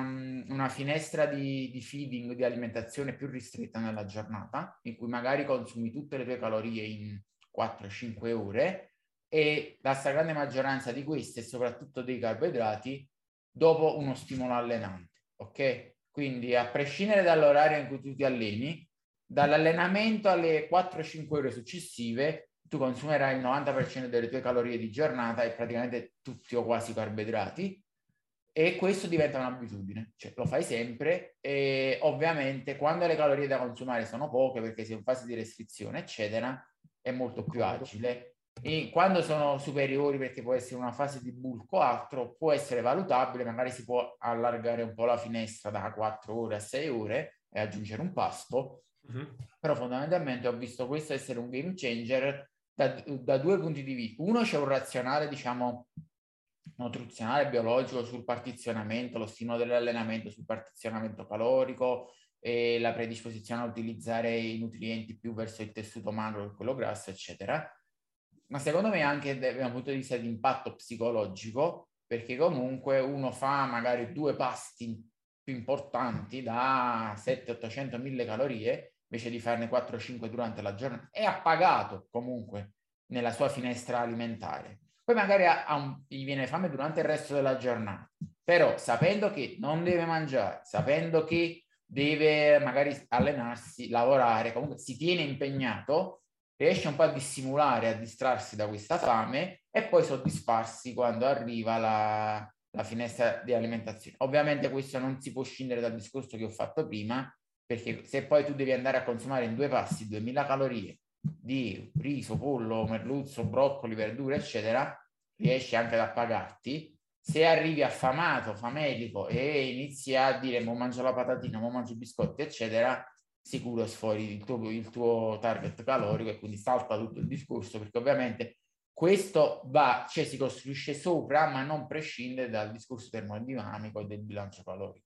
una finestra di, di feeding, di alimentazione più ristretta nella giornata, in cui magari consumi tutte le tue calorie in 4-5 ore e la stragrande maggioranza di queste, soprattutto dei carboidrati, dopo uno stimolo allenante, ok? Quindi a prescindere dall'orario in cui tu ti alleni, dall'allenamento alle 4-5 ore successive, tu consumerai il 90% delle tue calorie di giornata e praticamente tutti o quasi carboidrati e questo diventa un'abitudine, cioè lo fai sempre e ovviamente quando le calorie da consumare sono poche perché sei in fase di restrizione eccetera, è molto più agile. E quando sono superiori, perché può essere una fase di bulk o altro, può essere valutabile, magari si può allargare un po' la finestra da 4 ore a 6 ore e aggiungere un pasto. Uh-huh. Però fondamentalmente ho visto questo essere un game changer da, da due punti di vista. Uno c'è un razionale, diciamo, nutrizionale, biologico sul partizionamento, lo stimolo dell'allenamento sul partizionamento calorico, e la predisposizione a utilizzare i nutrienti più verso il tessuto magro che quello grasso, eccetera. Ma secondo me anche da un punto di vista di impatto psicologico, perché comunque uno fa magari due pasti più importanti da 7, 800, 1000 calorie, invece di farne 4-5 durante la giornata, e ha pagato comunque nella sua finestra alimentare. Poi magari ha un, gli viene fame durante il resto della giornata, però sapendo che non deve mangiare, sapendo che deve magari allenarsi, lavorare, comunque si tiene impegnato, riesce un po' a dissimulare, a distrarsi da questa fame e poi soddisfarsi quando arriva la, la finestra di alimentazione. Ovviamente questo non si può scindere dal discorso che ho fatto prima, perché se poi tu devi andare a consumare in due passi 2000 calorie di riso, pollo, merluzzo, broccoli, verdure, eccetera, riesci anche ad appagarti se arrivi affamato, famelico e inizi a dire mo mangio la patatina, mo mangio i biscotti, eccetera, sicuro sfori il tuo, il tuo target calorico e quindi salta tutto il discorso perché ovviamente questo va, cioè si costruisce sopra ma non prescinde dal discorso termodinamico e del bilancio calorico.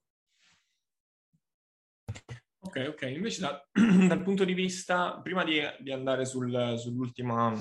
Ok, ok. Invece da, dal punto di vista, prima di, di andare sul, sull'ultima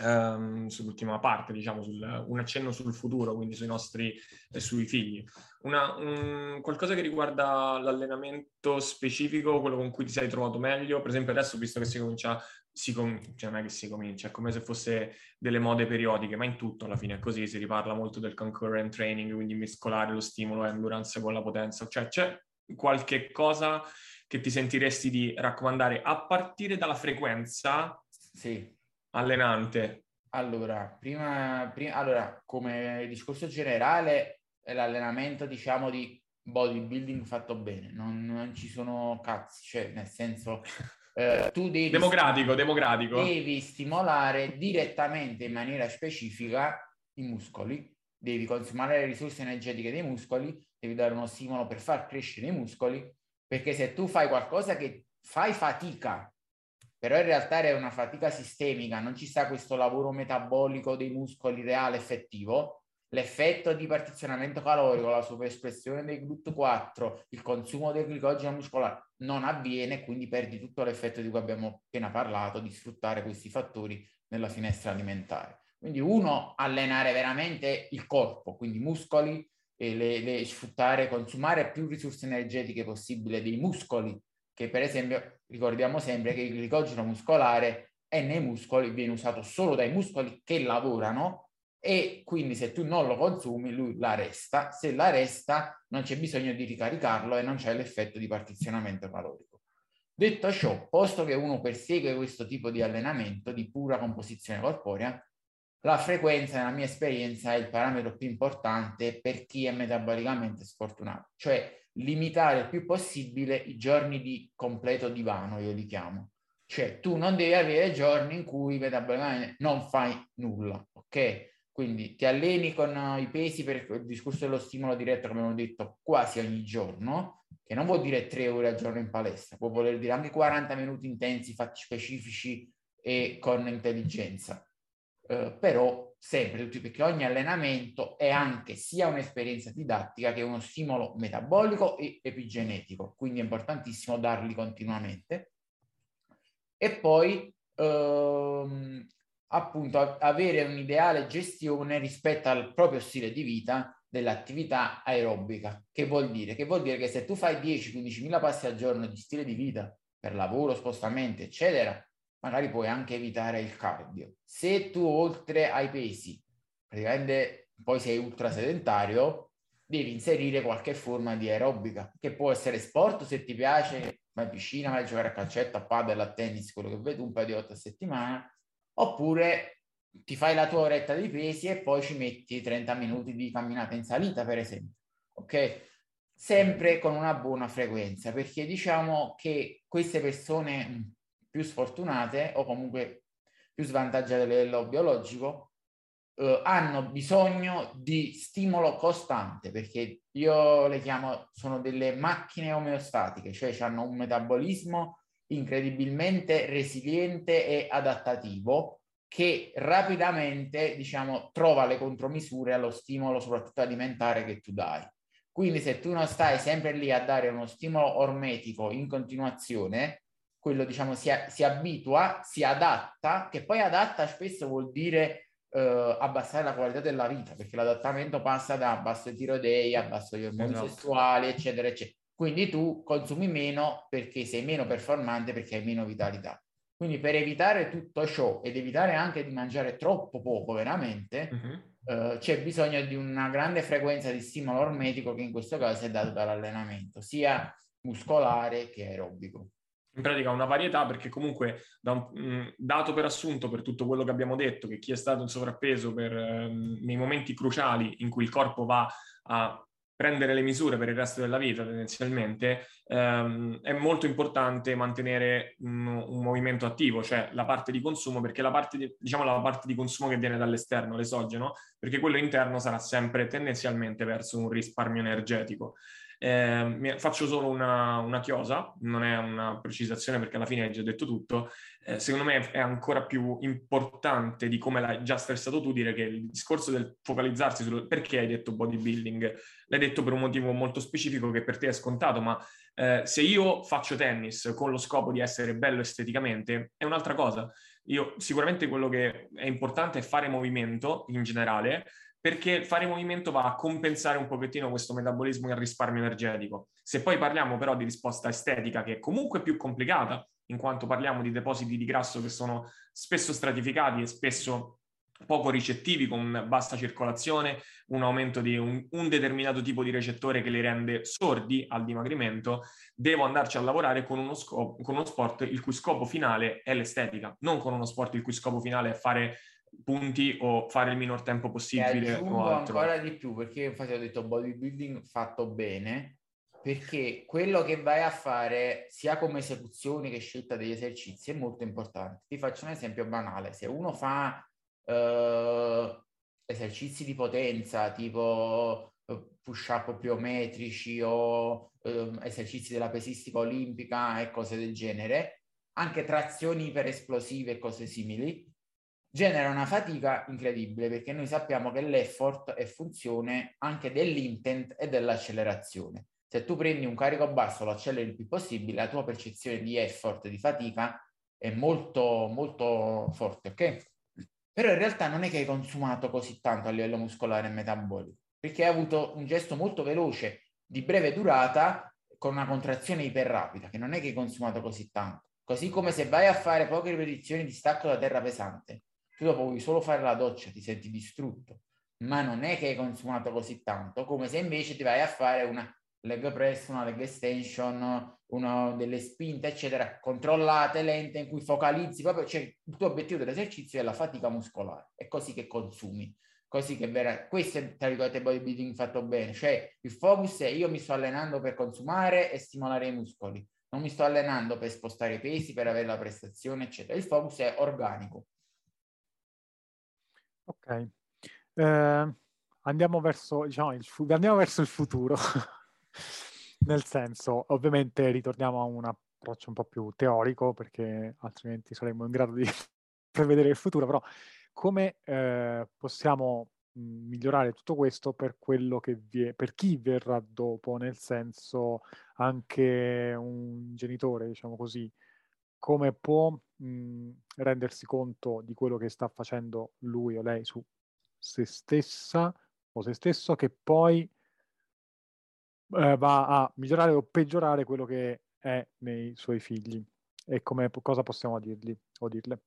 Um, sull'ultima parte, diciamo, sul, un accenno sul futuro, quindi sui nostri e sui figli. Una, un, qualcosa che riguarda l'allenamento specifico, quello con cui ti sei trovato meglio, per esempio adesso visto che si comincia, si com- cioè non è che si comincia, è come se fosse delle mode periodiche, ma in tutto alla fine è così, si riparla molto del concurrent training, quindi mescolare lo stimolo e endurance con la potenza, cioè c'è qualche cosa che ti sentiresti di raccomandare a partire dalla frequenza sì allenante? Allora, prima, prima, allora, come discorso generale, l'allenamento, diciamo, di bodybuilding fatto bene, non, non ci sono cazzi, cioè, nel senso, eh, tu devi... Democratico, democratico. Devi stimolare direttamente in maniera specifica i muscoli, devi consumare le risorse energetiche dei muscoli, devi dare uno stimolo per far crescere i muscoli, perché se tu fai qualcosa che fai fatica però in realtà è una fatica sistemica, non ci sta questo lavoro metabolico dei muscoli reale effettivo, l'effetto di partizionamento calorico, la sovraespressione del GLUT4, il consumo del glicogeno muscolare non avviene, quindi perdi tutto l'effetto di cui abbiamo appena parlato, di sfruttare questi fattori nella finestra alimentare. Quindi uno, allenare veramente il corpo, quindi muscoli, le, le, sfruttare, consumare più risorse energetiche possibile dei muscoli che per esempio ricordiamo sempre che il glicogeno muscolare è nei muscoli, viene usato solo dai muscoli che lavorano e quindi se tu non lo consumi lui la resta, se la resta non c'è bisogno di ricaricarlo e non c'è l'effetto di partizionamento calorico. Detto ciò, posto che uno persegue questo tipo di allenamento di pura composizione corporea, la frequenza, nella mia esperienza, è il parametro più importante per chi è metabolicamente sfortunato. Cioè, limitare il più possibile i giorni di completo divano, io li chiamo. Cioè tu non devi avere giorni in cui metabolicamente non fai nulla, ok? Quindi ti alleni con i pesi per il discorso dello stimolo diretto, come abbiamo detto, quasi ogni giorno, che non vuol dire tre ore al giorno in palestra, può voler dire anche 40 minuti intensi, fatti specifici e con intelligenza. Uh, però sempre perché ogni allenamento è anche sia un'esperienza didattica che uno stimolo metabolico e epigenetico, quindi è importantissimo darli continuamente. E poi ehm, appunto avere un'ideale gestione rispetto al proprio stile di vita dell'attività aerobica. Che vuol dire? Che vuol dire che se tu fai 10-15 mila passi al giorno di stile di vita per lavoro, spostamenti, eccetera, magari puoi anche evitare il cardio. Se tu oltre ai pesi, praticamente poi sei ultra sedentario, devi inserire qualche forma di aerobica, che può essere sport se ti piace, vai in piscina, vai a giocare a calcetto, a padel, a tennis, quello che vedi, un paio di volte a settimana, oppure ti fai la tua oretta di pesi e poi ci metti 30 minuti di camminata in salita, per esempio. Ok? Sempre con una buona frequenza, perché diciamo che queste persone più sfortunate o comunque più svantaggiate a livello biologico eh, hanno bisogno di stimolo costante perché io le chiamo sono delle macchine omeostatiche, cioè hanno un metabolismo incredibilmente resiliente e adattativo che rapidamente diciamo trova le contromisure allo stimolo soprattutto alimentare che tu dai. Quindi se tu non stai sempre lì a dare uno stimolo ormetico in continuazione, quello diciamo si, si abitua, si adatta, che poi adatta spesso vuol dire eh, abbassare la qualità della vita, perché l'adattamento passa da basso tiroidea, basso gli ormoni esatto. sessuali, eccetera, eccetera. Quindi tu consumi meno perché sei meno performante, perché hai meno vitalità. Quindi per evitare tutto ciò ed evitare anche di mangiare troppo poco veramente, uh-huh. eh, c'è bisogno di una grande frequenza di stimolo ormetico che in questo caso è dato dall'allenamento, sia muscolare che aerobico in pratica una varietà perché comunque da un, mm, dato per assunto per tutto quello che abbiamo detto che chi è stato in sovrappeso per, ehm, nei momenti cruciali in cui il corpo va a prendere le misure per il resto della vita tendenzialmente ehm, è molto importante mantenere un, un, movimento attivo cioè la parte di consumo perché la parte di, diciamo la parte di consumo che viene dall'esterno l'esogeno perché quello interno sarà sempre tendenzialmente verso un risparmio energetico eh, faccio solo una, una, chiosa, non è una precisazione perché alla fine hai già detto tutto. Eh, secondo me è ancora più importante di come l'hai già stressato tu dire che il discorso del focalizzarsi sul perché hai detto bodybuilding, l'hai detto per un motivo molto specifico che per te è scontato, ma eh, se io faccio tennis con lo scopo di essere bello esteticamente è un'altra cosa. Io sicuramente quello che è importante è fare movimento in generale, perché fare movimento va a compensare un pochettino questo metabolismo e il risparmio energetico. Se poi parliamo però di risposta estetica, che è comunque più complicata, in quanto parliamo di depositi di grasso che sono spesso stratificati e spesso poco ricettivi, con bassa circolazione, un aumento di un, un, determinato tipo di recettore che li rende sordi al dimagrimento, devo andarci a lavorare con uno, scopo, con uno sport il cui scopo finale è l'estetica, non con uno sport il cui scopo finale è fare punti o fare il minor tempo possibile. E aggiungo ancora di più, perché infatti ho detto bodybuilding fatto bene, perché quello che vai a fare sia come esecuzione che scelta degli esercizi è molto importante. Ti faccio un esempio banale, se uno fa uh, esercizi di potenza tipo uh, push-up pliometrici o uh, esercizi della pesistica olimpica e cose del genere, anche trazioni iperesplosive e cose simili, genera una fatica incredibile perché noi sappiamo che l'effort è funzione anche dell'intent e dell'accelerazione. Se tu prendi un carico basso, lo acceleri il più possibile, la tua percezione di effort, di fatica è molto, molto forte, ok? Però in realtà non è che hai consumato così tanto a livello muscolare e metabolico, perché hai avuto un gesto molto veloce, di breve durata, con una contrazione iperrapida, che non è che hai consumato così tanto. Così come se vai a fare poche ripetizioni di stacco da terra pesante, tu dopo vuoi solo fare la doccia, ti senti distrutto, ma non è che hai consumato così tanto, come se invece ti vai a fare una leg press, una leg extension, una delle spinte, eccetera, controllate, lente, in cui focalizzi. Proprio, cioè il tuo obiettivo dell'esercizio è la fatica muscolare, è così che consumi, così che vera... questo è, tra virgolette, bodybuilding fatto bene, cioè il focus è io mi sto allenando per consumare e stimolare i muscoli, non mi sto allenando per spostare i pesi, per avere la prestazione, eccetera, il focus è organico. Ok. Eh, andiamo, verso, diciamo, il fu- andiamo verso il futuro. Nel senso, ovviamente ritorniamo a un approccio un po' più teorico, perché altrimenti saremmo in grado di prevedere il futuro, però come eh, possiamo migliorare tutto questo per quello che vi per chi verrà dopo, nel senso anche un genitore, diciamo così, come può mh, rendersi conto di quello che sta facendo lui o lei su se stessa o se stesso, che poi eh, va a migliorare o peggiorare quello che è nei suoi figli e come, cosa possiamo dirgli o dirle?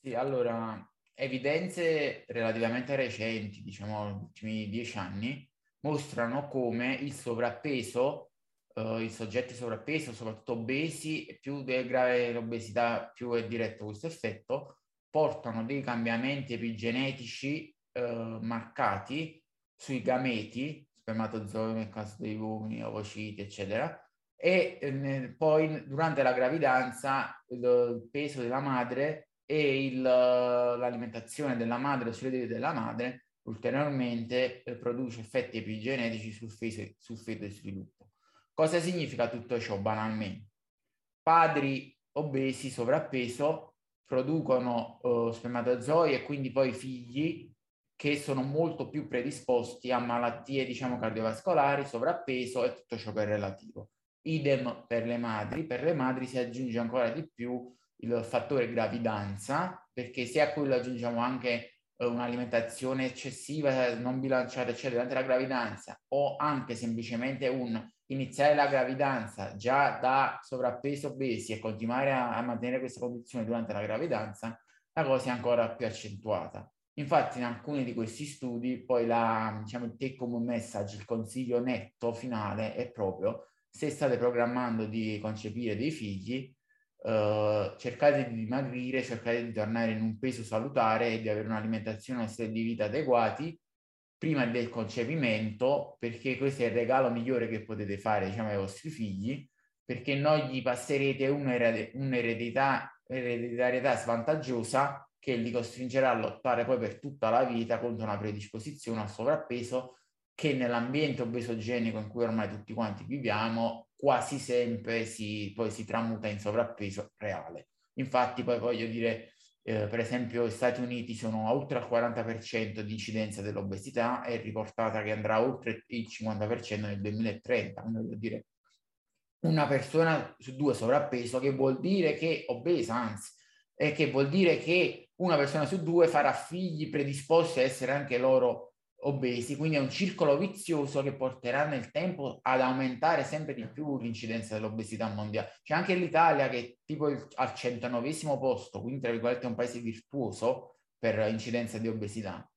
Sì, allora, evidenze relativamente recenti, diciamo, negli ultimi dieci anni, mostrano come il sovrappeso uh, i soggetti sovrappeso, soprattutto obesi, più è grave l'obesità, più è diretto questo effetto, portano dei cambiamenti epigenetici uh, marcati sui gameti, spermatozoi nel caso dei uomini, ovociti, eccetera, e eh, poi durante la gravidanza il, peso della madre e il, l'alimentazione della madre, sulle diete della madre, ulteriormente eh, produce effetti epigenetici sul, fese, sul feto e sviluppo. Cosa significa tutto ciò banalmente? Padri obesi, sovrappeso, producono uh, spermatozoi e quindi poi figli che sono molto più predisposti a malattie, diciamo, cardiovascolari, sovrappeso e tutto ciò che è relativo. Idem per le madri. Per le madri si aggiunge ancora di più il fattore gravidanza, perché se a quello aggiungiamo anche un'alimentazione eccessiva, non bilanciata, eccetera, durante la gravidanza, o anche semplicemente un iniziare la gravidanza già da sovrappeso obesi e continuare a, a mantenere questa condizione durante la gravidanza, la cosa è ancora più accentuata. Infatti in alcuni di questi studi poi la, diciamo, il take home message, il consiglio netto finale è proprio se state programmando di concepire dei figli, eh, cercate di dimagrire, cercate di tornare in un peso salutare e di avere un'alimentazione e uno stile di vita adeguati prima del concepimento, perché questo è il regalo migliore che potete fare diciamo, ai vostri figli, perché non gli passerete un'eredità, un'ereditarietà svantaggiosa che li costringerà a lottare poi per tutta la vita contro una predisposizione al sovrappeso che nell'ambiente obesogenico in cui ormai tutti quanti viviamo quasi sempre si, poi si tramuta in sovrappeso reale. Infatti poi voglio dire, eh, per esempio, gli Stati Uniti sono oltre al 40% di incidenza dell'obesità, è riportata che andrà oltre il 50% nel 2030. Quindi voglio dire, una persona su due sovrappeso, che vuol dire che obesa, anzi, e che vuol dire che una persona su due farà figli predisposti a essere anche loro obesi, quindi è un circolo vizioso che porterà nel tempo ad aumentare sempre di più l'incidenza dell'obesità mondiale. C'è anche l'Italia che è tipo il, al 109 posto, quindi tra virgolette è un paese virtuoso, per incidenza di obesità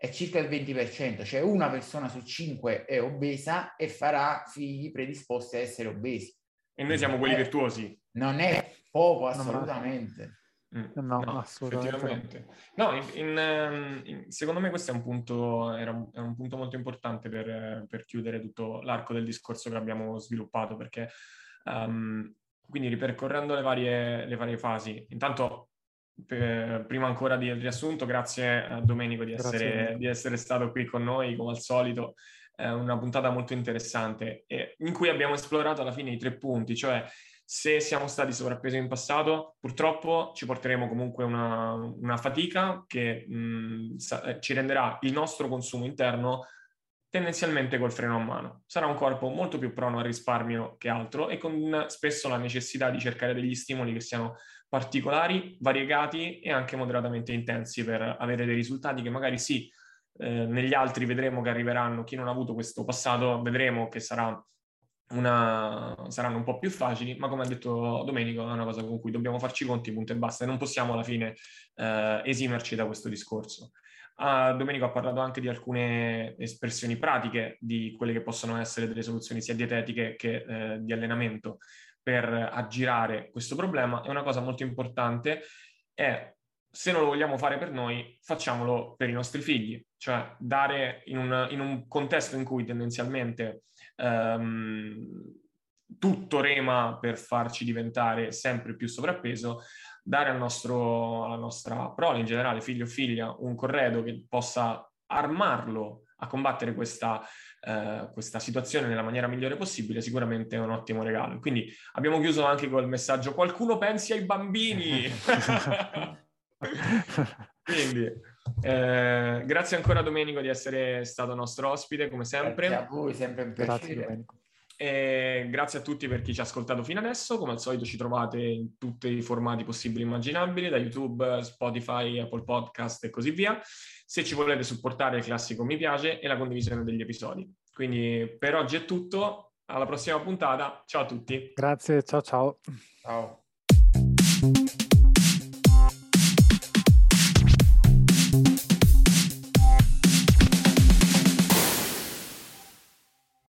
è circa il 20%, cioè una persona su cinque è obesa e farà figli predisposti a essere obesi. E noi siamo quelli virtuosi. Non è poco assolutamente. Mm. No, no, assolutamente. No, in, in, ehm, in, secondo me questo è un punto, era un, un punto molto importante per, per, chiudere tutto l'arco del discorso che abbiamo sviluppato, perché um, quindi ripercorrendo le varie, le varie fasi, intanto per, prima ancora del riassunto, grazie a Domenico di essere, di essere, stato qui con noi, come al solito. È una puntata molto interessante e in cui abbiamo esplorato alla fine i tre punti, cioè se siamo stati sovrappesi in passato, purtroppo ci porteremo comunque una, una fatica che mh, sa- ci renderà il nostro consumo interno tendenzialmente col freno a mano. Sarà un corpo molto più prono al risparmio che altro e con spesso la necessità di cercare degli stimoli che siano particolari, variegati e anche moderatamente intensi per avere dei risultati che magari sì, eh, negli altri vedremo che arriveranno, chi non ha avuto questo passato vedremo che sarà una, saranno un po' più facili, ma come ha detto Domenico è una cosa con cui dobbiamo farci conti, punto e basta, e non possiamo alla fine eh, esimerci da questo discorso. Uh, Domenico ha parlato anche di alcune espressioni pratiche di quelle che possono essere delle soluzioni sia dietetiche che eh, di allenamento per aggirare questo problema. E una cosa molto importante è se non lo vogliamo fare per noi, facciamolo per i nostri figli, cioè dare in un, in un contesto in cui tendenzialmente um, tutto rema per farci diventare sempre più sovrappeso, dare al nostro, alla nostra prole in generale, figlio o figlia, un corredo che possa armarlo a combattere questa, eh, questa situazione nella maniera migliore possibile, sicuramente è un ottimo regalo. Quindi abbiamo chiuso anche col messaggio qualcuno pensi ai bambini. Quindi eh, grazie ancora Domenico di essere stato nostro ospite, come sempre. Grazie a voi, sempre un piacere. Grazie, e grazie a tutti per chi ci ha ascoltato fino adesso. Come al solito ci trovate in tutti i formati possibili e immaginabili, da YouTube, Spotify, Apple Podcast e così via. Se ci volete supportare il classico mi piace e la condivisione degli episodi. Quindi per oggi è tutto, alla prossima puntata. Ciao a tutti. Grazie, ciao ciao. Ciao.